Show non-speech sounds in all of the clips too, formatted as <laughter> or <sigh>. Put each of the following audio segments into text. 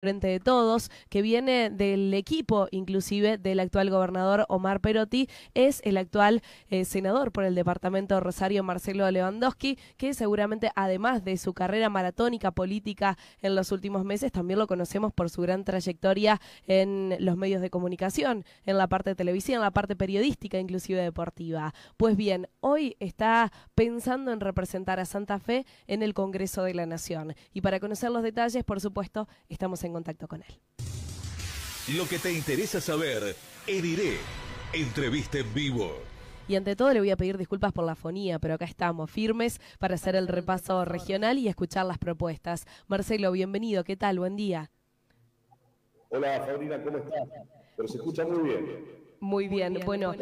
Frente de Todos, que viene del equipo inclusive del actual gobernador Omar Perotti, es el actual eh, senador por el departamento de Rosario, Marcelo Lewandowski, que seguramente además de su carrera maratónica política en los últimos meses, también lo conocemos por su gran trayectoria en los medios de comunicación, en la parte televisiva, en la parte periodística, inclusive deportiva. Pues bien, hoy está pensando en representar a Santa Fe en el Congreso de la Nación. Y para conocer los detalles, por supuesto, estamos en en contacto con él. Lo que te interesa saber en IRE. Entrevista en vivo. Y ante todo le voy a pedir disculpas por la fonía, pero acá estamos firmes para hacer el repaso regional y escuchar las propuestas. Marcelo, bienvenido, ¿qué tal? Buen día. Hola, Fabrina, ¿cómo estás? Pero se escucha muy bien. Muy bien, bueno.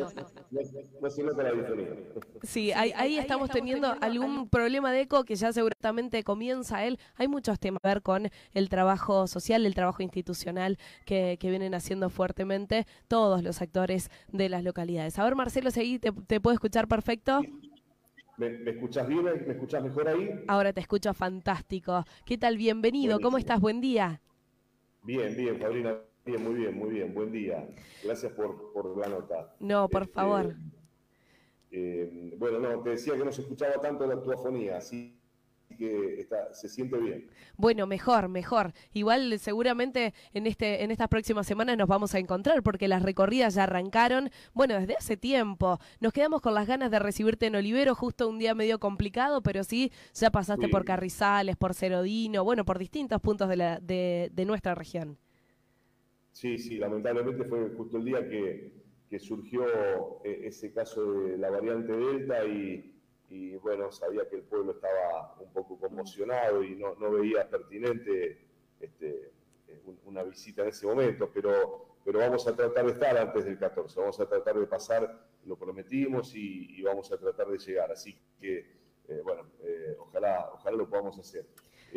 Sí, ahí, estamos teniendo algún problema de eco que ya seguramente comienza él. Hay muchos temas a ver con el trabajo social, el trabajo institucional que, vienen haciendo fuertemente todos los actores de las localidades. A ver, Marcelo, si te, te puedo escuchar perfecto. ¿Me, escuchas bien? ¿Me escuchas mejor ahí? Ahora te escucho fantástico. ¿Qué tal? Bienvenido. ¿Cómo estás? Buen día. Bien, bien, Fabrina. Bien, muy bien, muy bien. Buen día. Gracias por, por la nota. No, por este, favor. Eh, bueno, no, te decía que no se escuchaba tanto la tuafonía, así que está, se siente bien. Bueno, mejor, mejor. Igual seguramente en este en estas próximas semanas nos vamos a encontrar porque las recorridas ya arrancaron, bueno, desde hace tiempo. Nos quedamos con las ganas de recibirte en Olivero, justo un día medio complicado, pero sí, ya pasaste por Carrizales, por Cerodino, bueno, por distintos puntos de, la, de, de nuestra región. Sí, sí, lamentablemente fue justo el día que, surgió eh, ese caso de la variante Delta y, bueno, sabía que el pueblo estaba un poco conmocionado y no, veía pertinente este, una visita en ese momento, pero, pero vamos a tratar de estar antes del 14, vamos a tratar de pasar, lo prometimos y, vamos a tratar de llegar, así que, eh, bueno, eh, ojalá, ojalá lo podamos hacer.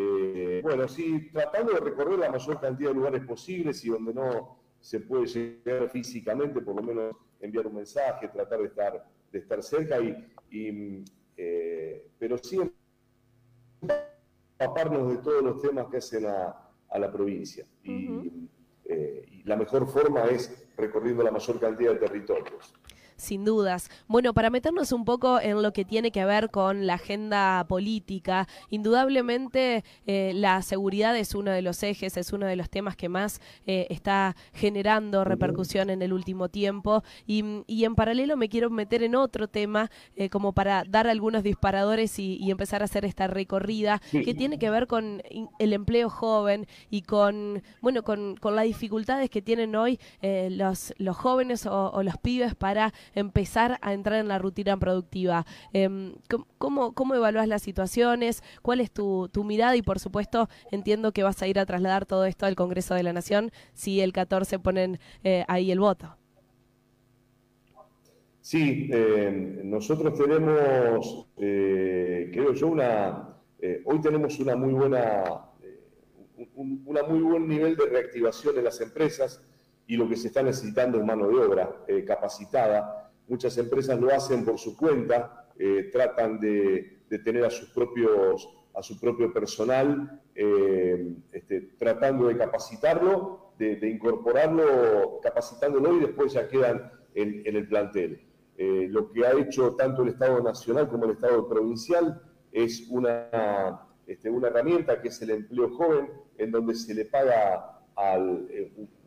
Eh, bueno, sí, tratando de recorrer la mayor cantidad de lugares posibles y donde no se puede llegar físicamente, por lo menos enviar un mensaje, tratar de estar, de estar cerca, y, eh, pero sí empaparnos de todos los temas que hacen a, la provincia. y, eh, y la mejor forma es recorriendo la mayor cantidad de territorios sin dudas. Bueno, para meternos un poco en lo que tiene que ver con la agenda política, indudablemente eh, la seguridad es uno de los ejes, es uno de los temas que más eh, está generando repercusión en el último tiempo. Y, en paralelo me quiero meter en otro tema eh, como para dar algunos disparadores y, empezar a hacer esta recorrida que tiene que ver con el empleo joven y con, bueno, con, con las dificultades que tienen hoy los, los jóvenes o, o los pibes para empezar a entrar en la rutina productiva. Em, ¿cómo, ¿Cómo evalúas las situaciones? ¿Cuál es tu, tu mirada? Y por supuesto, entiendo que vas a ir a trasladar todo esto al Congreso de la Nación si el 14 ponen eh, ahí el voto. Sí, eh, nosotros tenemos, eh, creo yo, una, hoy tenemos una muy buena, un, una muy buen nivel de reactivación de las empresas y lo que se está necesitando es mano de obra eh, capacitada. Muchas empresas lo hacen por su cuenta, eh, tratan de, tener a sus propios a su propio personal, eh, este, tratando de capacitarlo, de, incorporarlo, capacitándolo y después ya quedan en, el plantel. lo que ha hecho tanto el Estado Nacional como el Estado Provincial es una, este, una herramienta que es el empleo joven, en donde se le paga al,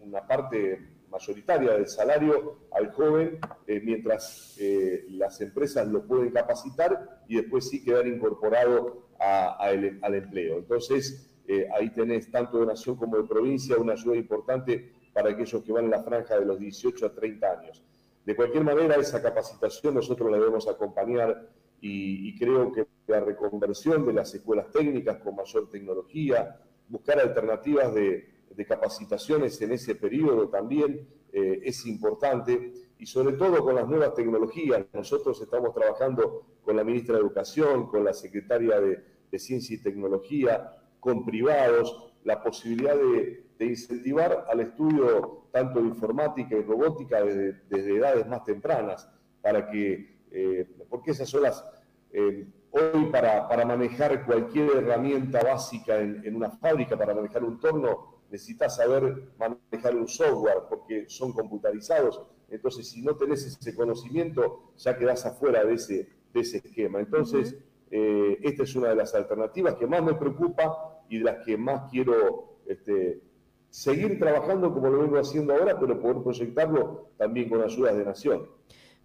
una parte mayoritaria del salario al joven, eh, mientras eh, las empresas lo pueden capacitar y después sí quedar incorporado al empleo. Entonces, eh, ahí tenés tanto de nación como de provincia una ayuda importante para aquellos que van en la franja de los 18 a 30 años. De cualquier manera, esa capacitación nosotros la debemos acompañar y, y creo que la reconversión de las escuelas técnicas con mayor tecnología, buscar alternativas de, de capacitaciones en ese periodo también eh, es importante y sobre todo con las nuevas tecnologías. Nosotros estamos trabajando con la ministra de Educación, con la secretaria de, Ciencia y Tecnología, con privados, la posibilidad de, incentivar al estudio tanto de informática y robótica desde, edades más tempranas, para que, eh, porque esas son las, eh, hoy para, manejar cualquier herramienta básica en, en, una fábrica, para manejar un torno, necesitas saber manejar un software porque son computarizados. Entonces, si no tenés ese conocimiento, ya quedás afuera de ese, de ese esquema. Entonces, eh, esta es una de las alternativas que más me preocupa y de las que más quiero este, seguir trabajando como lo vengo haciendo ahora, pero poder proyectarlo también con ayudas de Nación.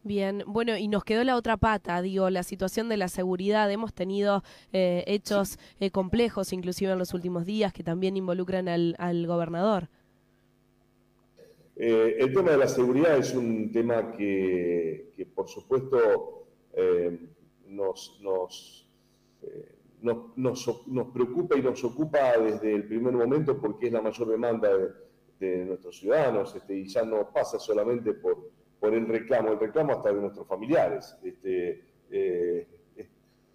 Bien, bueno, y nos quedó la otra pata, digo, la situación de la seguridad. Hemos tenido eh, hechos eh, complejos, inclusive en los últimos días, que también involucran al, gobernador. Eh, el tema de la seguridad es un tema que, por supuesto, nos, nos, nos, preocupa y nos ocupa desde el primer momento porque es la mayor demanda de, nuestros ciudadanos este, y ya no pasa solamente por por el reclamo, el reclamo hasta de nuestros familiares, este, eh,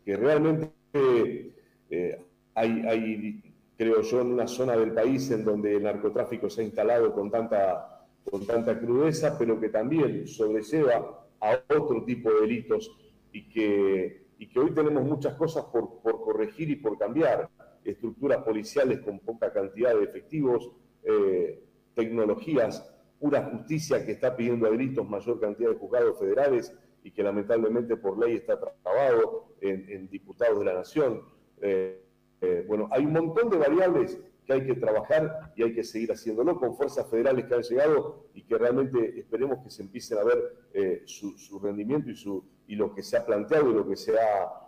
que realmente eh, hay, creo yo, en una zona del país en donde el narcotráfico se ha instalado con tanta, con tanta crudeza, pero que también sobrelleva a otro tipo de delitos y que, y que hoy tenemos muchas cosas por, por corregir y por cambiar, estructuras policiales con poca cantidad de efectivos, eh, tecnologías pura justicia que está pidiendo a gritos mayor cantidad de juzgados federales y que lamentablemente por ley está trabado en, diputados de la Nación. Eh, eh, bueno, hay un montón de variables que hay que trabajar y hay que seguir haciéndolo con fuerzas federales que han llegado y que realmente esperemos que se empiecen a ver eh, su, rendimiento y, su, y lo que se ha planteado y lo que se ha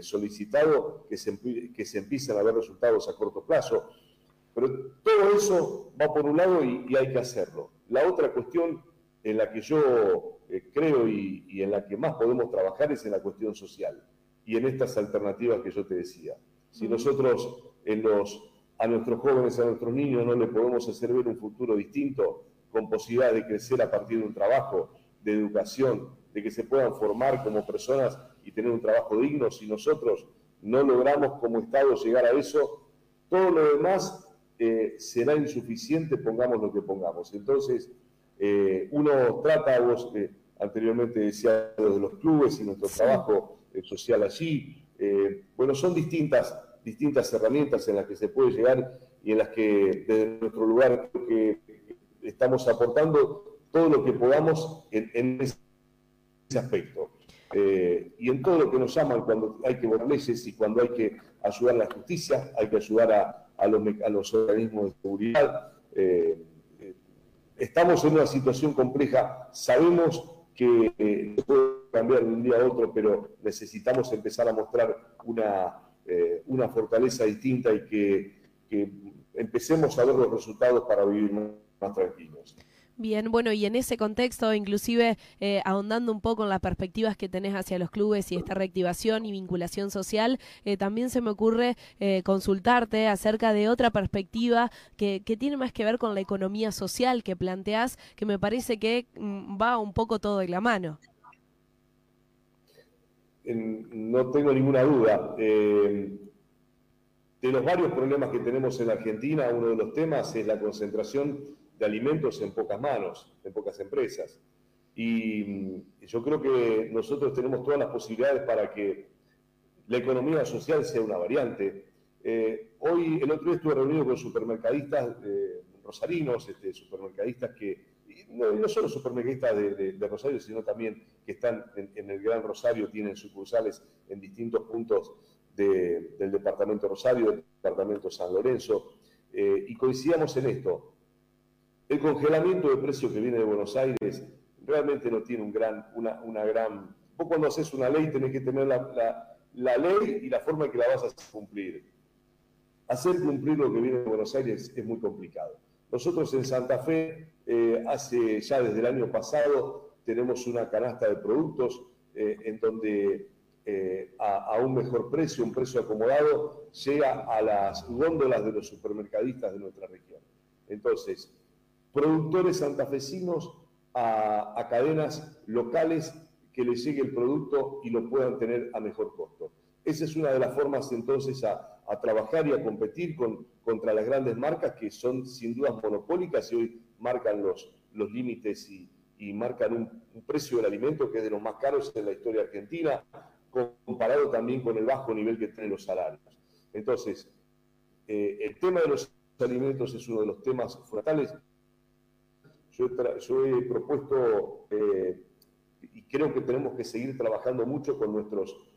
solicitado, que se empiecen a ver resultados a corto plazo. Pero todo eso va por un lado y hay que hacerlo. La otra cuestión en la que yo eh, creo y, en la que más podemos trabajar es en la cuestión social y en estas alternativas que yo te decía. Si nosotros a nuestros jóvenes, a nuestros niños no le podemos hacer ver un futuro distinto, con posibilidad de crecer a partir de un trabajo, de educación, de que se puedan formar como personas y tener un trabajo digno, si nosotros no logramos como Estado llegar a eso, todo lo demás eh, será insuficiente, pongamos lo que pongamos. Entonces, eh, uno trata, vos eh, anteriormente decía de los clubes y nuestro trabajo social allí, bueno, son distintas, distintas herramientas en las que se puede llegar y en las que desde nuestro lugar creo que estamos aportando todo lo que podamos en, ese aspecto. Y en todo lo que nos llaman cuando hay que votar leyes y cuando hay que ayudar a la justicia, hay que ayudar a, los, organismos de seguridad. Eh, eh, estamos en una situación compleja, sabemos que eh, puede cambiar de un día a otro, pero necesitamos empezar a mostrar una, una fortaleza distinta y que empecemos a ver los resultados para vivir más tranquilos. Bien, bueno, y en ese contexto, inclusive eh, ahondando un poco en las perspectivas que tenés hacia los clubes y esta reactivación y vinculación social, eh, también se me ocurre eh, consultarte acerca de otra perspectiva que, que, tiene más que ver con la economía social que planteás, que me parece que mm, va un poco todo de la mano. No tengo ninguna duda. de los varios problemas que tenemos en Argentina, uno de los temas es la concentración de alimentos en pocas manos, en pocas empresas. Y mm, yo creo que nosotros tenemos todas las posibilidades para que la economía social sea una variante. Eh, hoy, el otro día estuve reunido con supermercadistas eh, rosarinos, este, supermercadistas que, no, solo supermercadistas de, Rosario, sino también que están en, el Gran Rosario, tienen sucursales en distintos puntos del departamento Rosario, del departamento San Lorenzo, eh, y coincidíamos en esto. El congelamiento de precios que viene de Buenos Aires realmente no tiene un gran, una, gran... Vos cuando haces una ley tenés que tener la, la, ley y la forma en que la vas a cumplir. Hacer cumplir lo que viene de Buenos Aires es muy complicado. Nosotros en Santa Fe, eh, hace ya desde el año pasado, tenemos una canasta de productos eh, en donde eh, a, a, un mejor precio, un precio acomodado, llega a las góndolas de los supermercadistas de nuestra región. Entonces, productores santafesinos a, cadenas locales que les llegue el producto y lo puedan tener a mejor costo. Esa es una de las formas entonces a, trabajar y a competir con, contra las grandes marcas que son sin dudas monopólicas y hoy marcan los, los límites y, marcan un, precio del alimento que es de los más caros en la historia argentina, comparado también con el bajo nivel que tienen los salarios. Entonces, eh, el tema de los alimentos es uno de los temas fundamentales. Yo, he propuesto, eh, y creo que tenemos que seguir trabajando mucho con nuestros...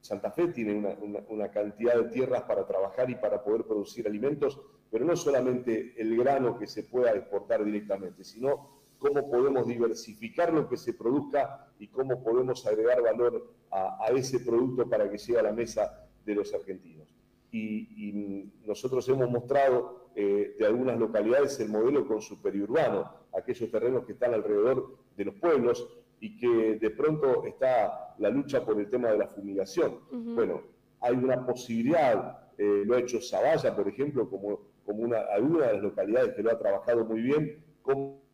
Santa Fe tiene una, cantidad de tierras para trabajar y para poder producir alimentos, pero no solamente el grano que se pueda exportar directamente, sino cómo podemos diversificar lo que se produzca y cómo podemos agregar valor a, ese producto para que llegue a la mesa de los argentinos. Y, nosotros hemos mostrado eh, de algunas localidades el modelo con su periurbano, aquellos terrenos que están alrededor de los pueblos y que de pronto está la lucha por el tema de la fumigación. Bueno, hay una posibilidad, eh, lo ha hecho Zavalla, por ejemplo, como, como una, alguna de las localidades que lo ha trabajado muy bien, con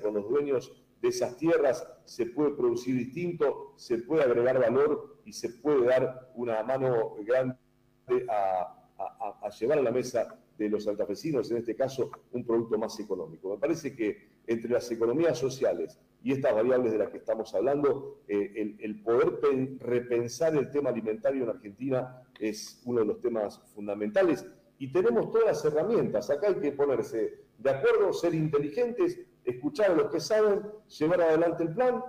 con los dueños de esas tierras, se puede producir distinto, se puede agregar valor y se puede dar una mano grande a, llevar a la mesa de los santafesinos, en este caso, un producto más económico. Me parece que entre las economías sociales y estas variables de las que estamos hablando, eh, el, poder repensar el tema alimentario en Argentina es uno de los temas fundamentales y tenemos todas las herramientas. Acá hay que ponerse de acuerdo, ser inteligentes, escuchar a los que saben, llevar adelante el plan,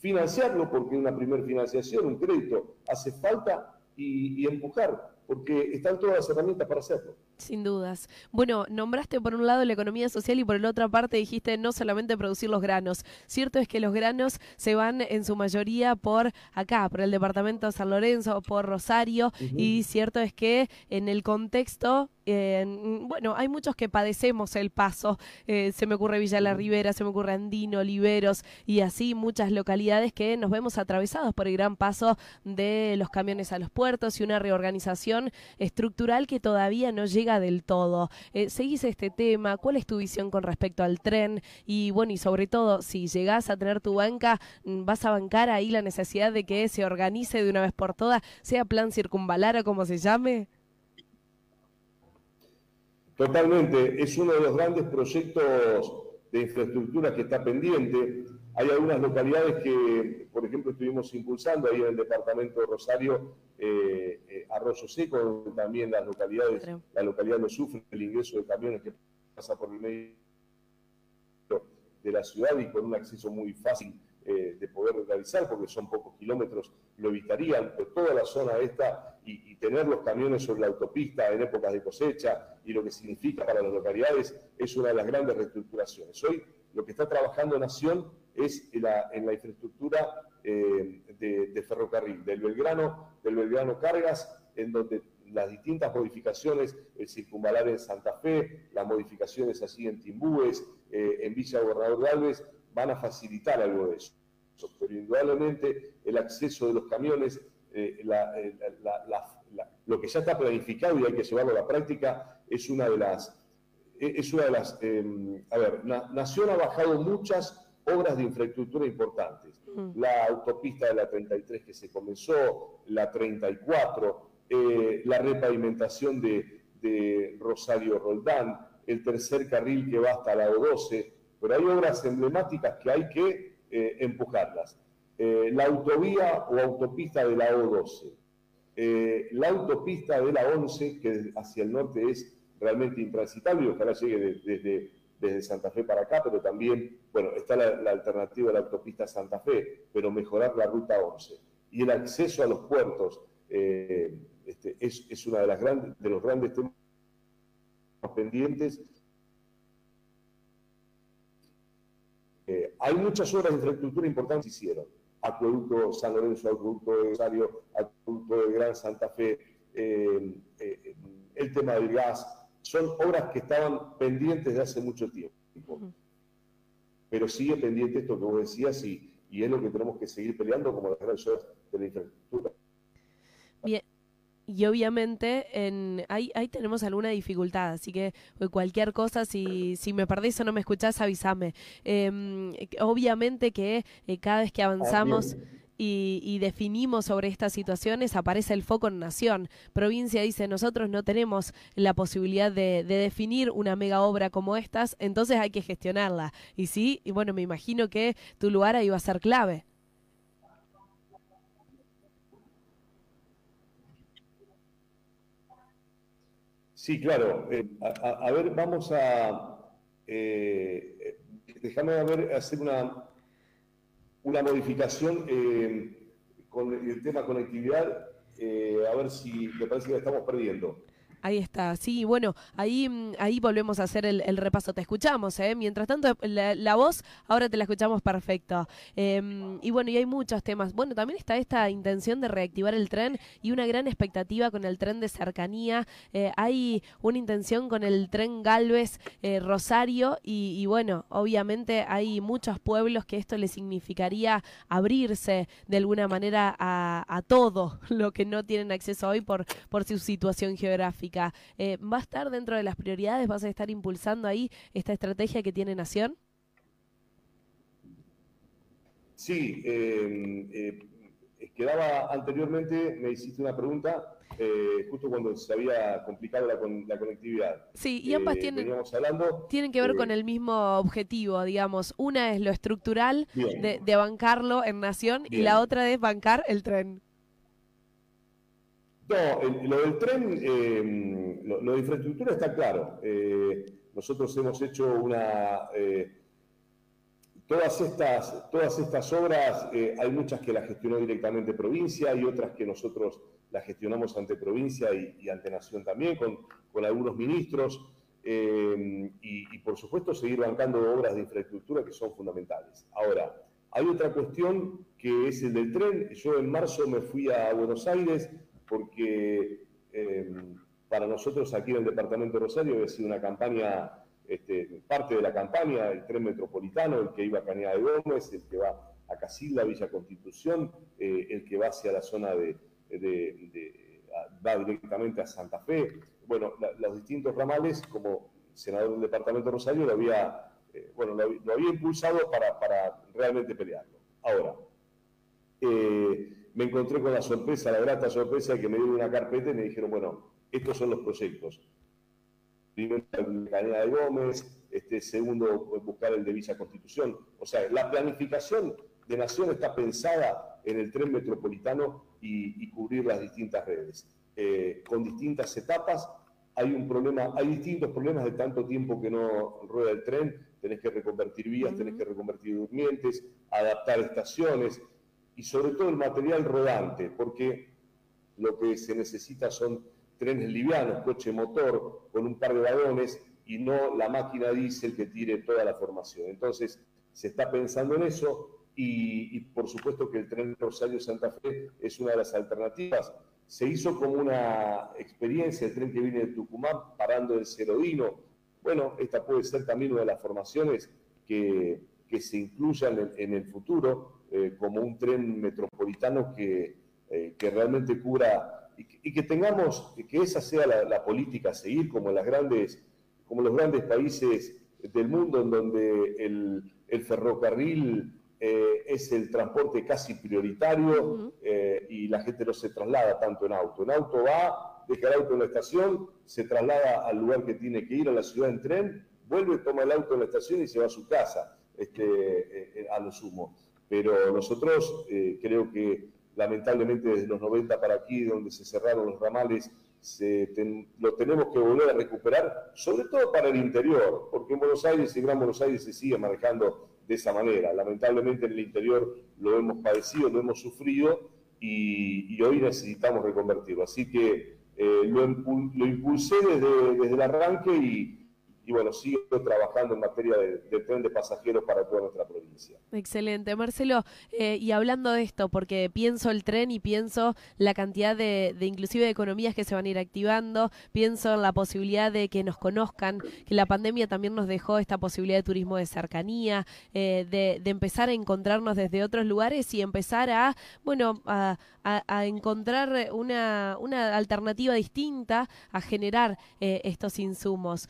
financiarlo, porque una primera financiación, un crédito, hace falta y empujar porque están todas las herramientas para hacerlo. Sin dudas. Bueno, nombraste por un lado la economía social y por la otra parte dijiste no solamente producir los granos. Cierto es que los granos se van en su mayoría por acá, por el departamento de San Lorenzo, por Rosario, y cierto es que en el contexto bueno, hay muchos que padecemos el paso. Eh, se me ocurre Villa La Ribera, se me ocurre Andino, Oliveros y así muchas localidades que nos vemos atravesados por el gran paso de los camiones a los puertos y una reorganización estructural que todavía no llega del todo. Eh, ¿Seguís este tema? ¿Cuál es tu visión con respecto al tren? Y bueno, y sobre todo, si llegás a tener tu banca, mm, ¿vas a bancar ahí la necesidad de que se organice de una vez por todas, sea plan circunvalar o como se llame? Totalmente, es uno de los grandes proyectos de infraestructura que está pendiente. Hay algunas localidades que, por ejemplo, estuvimos impulsando ahí en el departamento de Rosario, eh, eh, Arroyo Seco, también las localidades, la localidad lo sufre, el ingreso de camiones que pasa por el medio de la ciudad y con un acceso muy fácil eh, de poder realizar, porque son pocos kilómetros, lo evitarían, pero toda la zona esta y, y, tener los camiones sobre la autopista en épocas de cosecha y lo que significa para las localidades es una de las grandes reestructuraciones. Hoy lo que está trabajando Nación es en la, infraestructura eh, de, ferrocarril, del Belgrano, del Belgrano Cargas, en donde las distintas modificaciones, el circunvalar en Santa Fe, las modificaciones así en Timbúes, eh, en Villa Gobernador Galvez, van a facilitar algo de eso. Pero indudablemente el acceso de los camiones, eh, lo que ya está planificado y hay que llevarlo a la práctica, es una de las... Es una de las a ver, Nación ha bajado muchas obras de infraestructura importantes. Mm. La autopista de la 33 que se comenzó, la 34, eh, la repavimentación de, Rosario Roldán, el tercer carril que va hasta la O12, pero hay obras emblemáticas que hay que eh, empujarlas. Eh, la autovía o autopista de la O12, la autopista de la 11, que hacia el norte es realmente intransitable ojalá llegue desde desde Santa Fe para acá, pero también, bueno, está la, alternativa de la autopista Santa Fe, pero mejorar la ruta 11. Y el acceso a los puertos eh, este, es, es uno de, los grandes temas pendientes. Eh, hay muchas obras de infraestructura importantes que hicieron. Acueducto San Lorenzo, Acueducto de Rosario, Acueducto de Gran Santa Fe, eh, el tema del gas, son obras que estaban pendientes de hace mucho tiempo. Pero sigue pendiente esto que vos decías y, es lo que tenemos que seguir peleando como las grandes obras de la infraestructura. Bien. Y obviamente en, ahí, ahí tenemos alguna dificultad, así que eh, cualquier cosa, si, si me perdés o no me escuchás, avísame. Em, obviamente que eh, cada vez que avanzamos y, definimos sobre estas situaciones, aparece el foco en Nación. Provincia dice, nosotros no tenemos la posibilidad de, definir una mega obra como estas, entonces hay que gestionarla. Y sí, y bueno, me imagino que tu lugar ahí va a ser clave. Sí, claro. Eh, a, ver, vamos a... Eh, déjame hacer una, una modificación eh, con el tema conectividad, a ver si me parece que la estamos perdiendo. Ahí está, sí, bueno, ahí, mm, ahí volvemos a hacer el, repaso. Te escuchamos, ¿eh? Mientras tanto, la, voz, ahora te la escuchamos perfecto. Em, y bueno, y hay muchos temas. Bueno, también está esta intención de reactivar el tren y una gran expectativa con el tren de cercanía. Eh, hay una intención con el tren Galvez eh, Rosario y, bueno, obviamente hay muchos pueblos que esto le significaría abrirse de alguna manera a, a todo <laughs> lo que no tienen acceso hoy por, por su situación geográfica. Eh, ¿Va a estar dentro de las prioridades? ¿Vas a estar impulsando ahí esta estrategia que tiene Nación? Sí, eh, eh, quedaba anteriormente, me hiciste una pregunta justo cuando se había complicado la, conectividad. Sí, y ambas tienen, tienen que ver con el mismo objetivo, digamos. Una es lo estructural de, bancarlo en Nación y la otra es bancar el tren. No, lo del tren, eh, lo, de infraestructura está claro. Eh, nosotros hemos hecho una... Eh, todas, estas, todas estas obras, hay muchas que las gestionó directamente provincia y otras que nosotros las gestionamos ante provincia y, ante nación también, con, algunos ministros. Y, y, por supuesto seguir bancando obras de infraestructura que son fundamentales. Ahora, hay otra cuestión que es el del tren. Yo en marzo me fui a Buenos Aires porque em, para nosotros aquí en el departamento de Rosario había sido una campaña, este, parte de la campaña, el tren metropolitano, el que iba a Cañada de Gómez, el que va a Casilda, Villa Constitución, eh, el que va hacia la zona de, va directamente a Santa Fe. Bueno, los distintos ramales, como senador del departamento de Rosario, lo había, eh, bueno, lo, había impulsado para, para realmente pelearlo. Ahora, eh, me encontré con la sorpresa, la grata sorpresa de que me dieron una carpeta y me dijeron, bueno, estos son los proyectos. Primero el Canela de Gómez, este, segundo buscar el de Villa Constitución. O sea, la planificación de Nación está pensada en el tren metropolitano y, cubrir las distintas redes. Eh, con distintas etapas, hay un problema, hay distintos problemas de tanto tiempo que no rueda el tren, tenés que reconvertir vías, tenés que reconvertir durmientes, adaptar estaciones, y sobre todo el material rodante, porque lo que se necesita son trenes livianos, coche motor con un par de vagones y no la máquina diésel que tire toda la formación. Entonces, se está pensando en eso y, por supuesto que el tren Rosario-Santa Fe es una de las alternativas. Se hizo como una experiencia el tren que viene de Tucumán parando en Cerodino. Bueno, esta puede ser también una de las formaciones que, que se incluyan en el futuro eh, como un tren metropolitano que, eh, que realmente cubra y que, tengamos, que esa sea la, política a seguir como, las grandes, como los grandes países del mundo en donde el, el ferrocarril eh, es el transporte casi prioritario y la gente no se traslada tanto en auto. En auto va, deja el auto en la estación, se traslada al lugar que tiene que ir, a la ciudad en tren, vuelve, toma el auto en la estación y se va a su casa, este, a lo sumo pero nosotros eh, creo que lamentablemente desde los 90 para aquí, donde se cerraron los ramales, lo tenemos que volver a recuperar, sobre todo para el interior, porque en Buenos Aires y Gran Buenos Aires se sigue manejando de esa manera. Lamentablemente en el interior lo hemos padecido, lo hemos sufrido y, hoy necesitamos reconvertirlo. Así que eh, lo, impulsé desde, desde el arranque y, y bueno, sigo trabajando en materia de, tren de pasajeros para toda nuestra provincia. Excelente, Marcelo. Eh, y hablando de esto, porque pienso el tren y pienso la cantidad de, inclusive economías que se van a ir activando, pienso en la posibilidad de que nos conozcan, que la pandemia también nos dejó esta posibilidad de turismo de cercanía, eh, de, empezar a encontrarnos desde otros lugares y empezar a, bueno, a, encontrar una, una alternativa distinta a generar eh, estos insumos.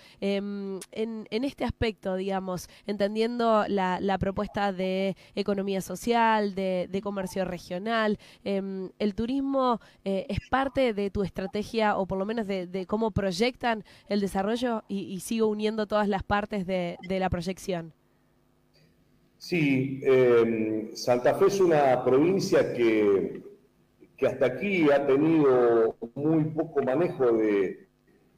Em, en, este aspecto, digamos, entendiendo la, propuesta de economía social, de, comercio regional, em, ¿el turismo eh, es parte de tu estrategia o por lo menos de, cómo proyectan el desarrollo y, sigo uniendo todas las partes de, la proyección? Sí, em, Santa Fe es una provincia que, que hasta aquí ha tenido muy poco manejo de,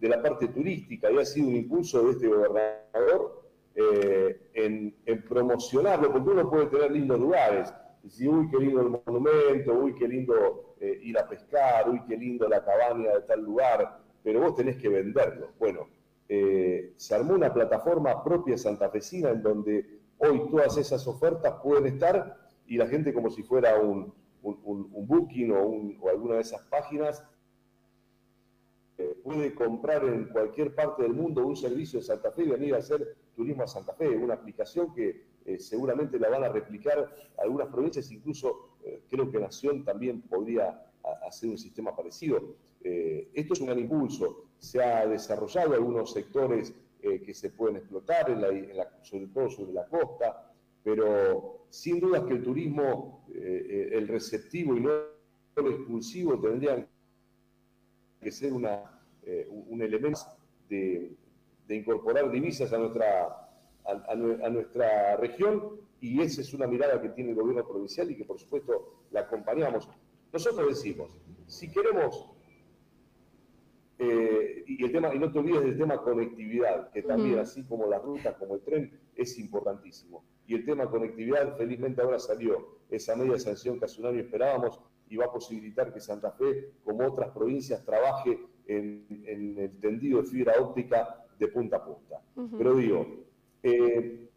de la parte turística y ha sido un impulso de este gobernador eh, en, promocionarlo, porque uno puede tener lindos lugares, si, uy, qué lindo el monumento, uy, qué lindo eh, ir a pescar, uy, qué lindo la cabaña de tal lugar, pero vos tenés que venderlo. Bueno, eh, se armó una plataforma propia santafesina en donde hoy todas esas ofertas pueden estar y la gente como si fuera un, booking o, alguna de esas páginas puede comprar en cualquier parte del mundo un servicio de Santa Fe y venir a hacer turismo a Santa Fe, una aplicación que eh, seguramente la van a replicar algunas provincias, incluso creo que Nación también podría hacer un sistema parecido. esto es un gran impulso se ha desarrollado algunos sectores eh, que se pueden explotar, sobre todo sobre la costa, pero sin duda que el turismo, eh, eh, el receptivo y no el expulsivo tendrían que ser una, un elemento de, incorporar divisas a nuestra, a nuestra región y esa es una mirada que tiene el gobierno provincial y que por supuesto la acompañamos. Nosotros decimos, si queremos eh, y el tema, y no te olvides del tema conectividad, que también, así como las rutas, como el tren, es importantísimo. Y el tema conectividad, felizmente ahora salió esa media sanción que hace un año esperábamos y va a posibilitar que Santa Fe, como otras provincias, trabaje en, el tendido de fibra óptica de punta a punta. Pero digo, eh,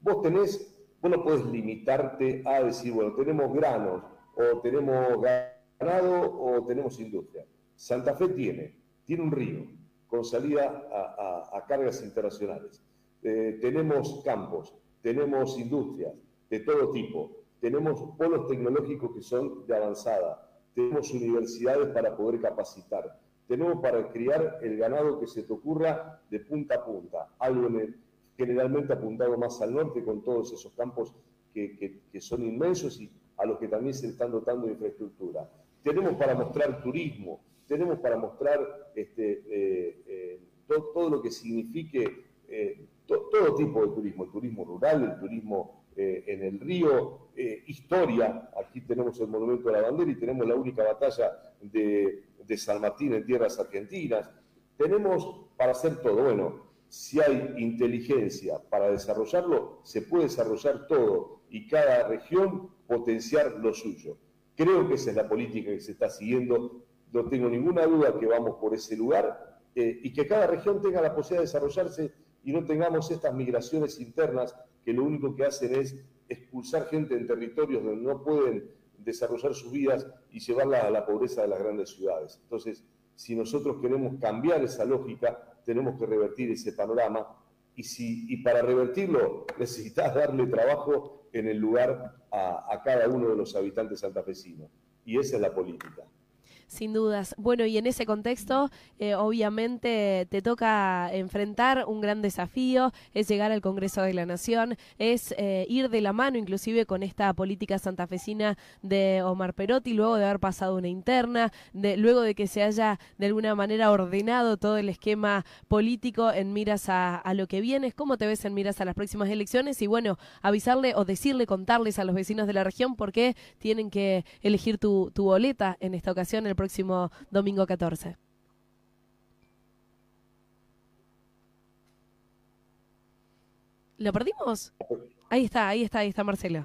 vos tenés, vos no podés limitarte a decir, bueno, tenemos granos, o tenemos ganado, o tenemos industria. Santa Fe tiene tiene un río con salida a, cargas internacionales. Eh, tenemos campos, tenemos industrias de todo tipo, tenemos polos tecnológicos que son de avanzada, tenemos universidades para poder capacitar, tenemos para criar el ganado que se te ocurra de punta a punta, algo generalmente apuntado más al norte con todos esos campos que, son inmensos y a los que también se están dotando de infraestructura. Tenemos para mostrar turismo, tenemos para mostrar este, eh, eh, todo, lo que signifique eh, todo tipo de turismo, el turismo rural, el turismo en el río, historia, aquí tenemos el Monumento de la Bandera y tenemos la única batalla de, de San Martín en tierras argentinas, tenemos para hacer todo, bueno, si hay inteligencia para desarrollarlo, se puede desarrollar todo y cada región potenciar lo suyo. Creo que esa es la política que se está siguiendo no tengo ninguna duda que vamos por ese lugar eh, y que cada región tenga la posibilidad de desarrollarse y no tengamos estas migraciones internas que lo único que hacen es expulsar gente en territorios donde no pueden desarrollar sus vidas y llevarla a la pobreza de las grandes ciudades. Entonces, si nosotros queremos cambiar esa lógica, tenemos que revertir ese panorama y, si, y para revertirlo necesitas darle trabajo en el lugar a, a cada uno de los habitantes santafesinos. Y esa es la política. Sin dudas. Bueno, y en ese contexto, eh, obviamente te toca enfrentar un gran desafío, es llegar al Congreso de la Nación, es eh, ir de la mano inclusive con esta política santafesina de Omar Perotti, luego de haber pasado una interna, de, luego de que se haya de alguna manera ordenado todo el esquema político en miras a, lo que viene. ¿Cómo te ves en miras a las próximas elecciones? Y bueno, avisarle o decirle, contarles a los vecinos de la región por qué tienen que elegir tu, tu boleta en esta ocasión el próximo domingo 14. ¿Lo perdimos? Ahí está, ahí está, ahí está Marcelo.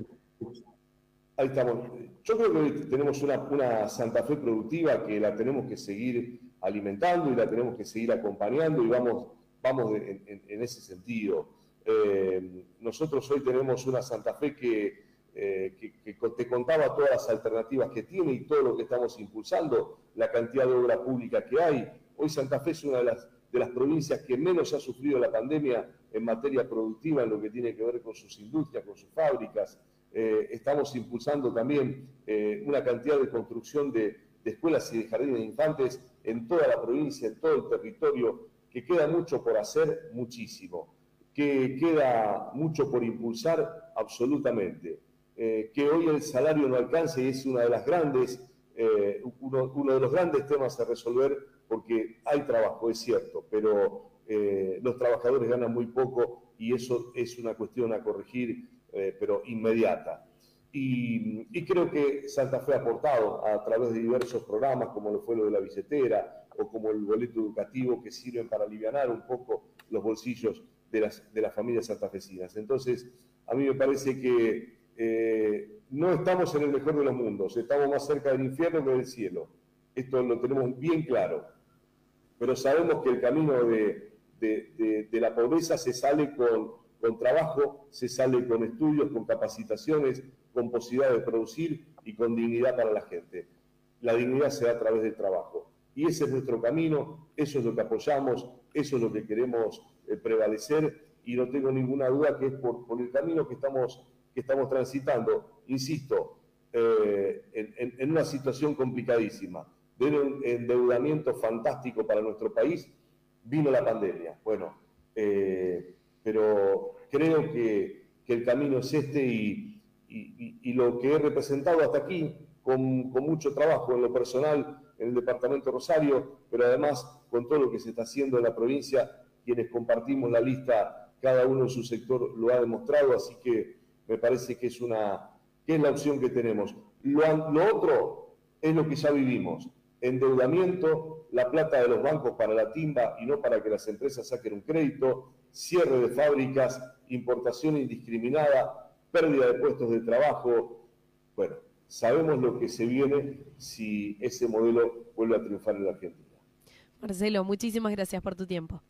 Ahí estamos. Yo creo que tenemos una, Santa Fe productiva que la tenemos que seguir alimentando y la tenemos que seguir acompañando y vamos, vamos en, ese sentido. Eh, nosotros hoy tenemos una Santa Fe que eh, que, te contaba todas las alternativas que tiene y todo lo que estamos impulsando, la cantidad de obra pública que hay. Hoy Santa Fe es una de las, de las provincias que menos ha sufrido la pandemia en materia productiva, en lo que tiene que ver con sus industrias, con sus fábricas. Eh, estamos impulsando también eh, una cantidad de construcción de, de escuelas y de jardines de infantes en toda la provincia, en todo el territorio, que queda mucho por hacer, muchísimo, que queda mucho por impulsar, absolutamente. Eh, que hoy el salario no alcance y es una de las grandes, eh, uno, de los grandes temas a resolver porque hay trabajo, es cierto, pero eh, los trabajadores ganan muy poco y eso es una cuestión a corregir, pero inmediata. Y, creo que Santa Fe ha aportado a través de diversos programas, como lo fue lo de la billetera o como el boleto educativo, que sirven para aliviar un poco los bolsillos de las, de las familias santafesinas. Entonces, a mí me parece que eh, no estamos en el mejor de los mundos, estamos más cerca del infierno que del cielo. Esto lo tenemos bien claro. Pero sabemos que el camino de, la pobreza se sale con, con trabajo, se sale con estudios, con capacitaciones, con posibilidad de producir y con dignidad para la gente. La dignidad se da a través del trabajo. Y ese es nuestro camino, eso es lo que apoyamos, eso es lo que queremos eh, prevalecer y no tengo ninguna duda que es por, el camino que estamos, que estamos transitando, insisto, eh, en, una situación complicadísima, de un endeudamiento fantástico para nuestro país, vino la pandemia. Bueno, eh, pero creo que, el camino es este y, lo que he representado hasta aquí, con, mucho trabajo en lo personal en el departamento Rosario, pero además con todo lo que se está haciendo en la provincia, quienes compartimos la lista, cada uno en su sector lo ha demostrado, así que me parece que es, una, que es la opción que tenemos. Lo, lo otro es lo que ya vivimos, endeudamiento, la plata de los bancos para la timba y no para que las empresas saquen un crédito, cierre de fábricas, importación indiscriminada, pérdida de puestos de trabajo. Bueno, sabemos lo que se viene si ese modelo vuelve a triunfar en la Argentina. Marcelo, muchísimas gracias por tu tiempo.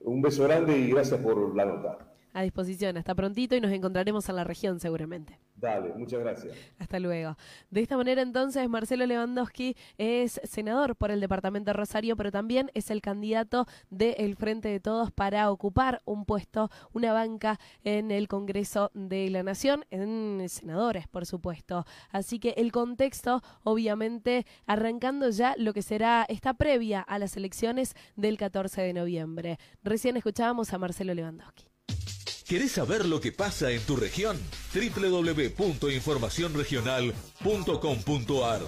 Un beso grande y gracias por la nota. A disposición, hasta prontito y nos encontraremos en la región seguramente. Dale, muchas gracias. Hasta luego. De esta manera entonces Marcelo Lewandowski es senador por el departamento de Rosario, pero también es el candidato del Frente de Todos para ocupar un puesto, una banca en el Congreso de la Nación, en senadores, por supuesto. Así que el contexto, obviamente, arrancando ya lo que será esta previa a las elecciones del 14 de noviembre. Recién escuchábamos a Marcelo Lewandowski. ¿Querés saber lo que pasa en tu región? www.informacionregional.com.ar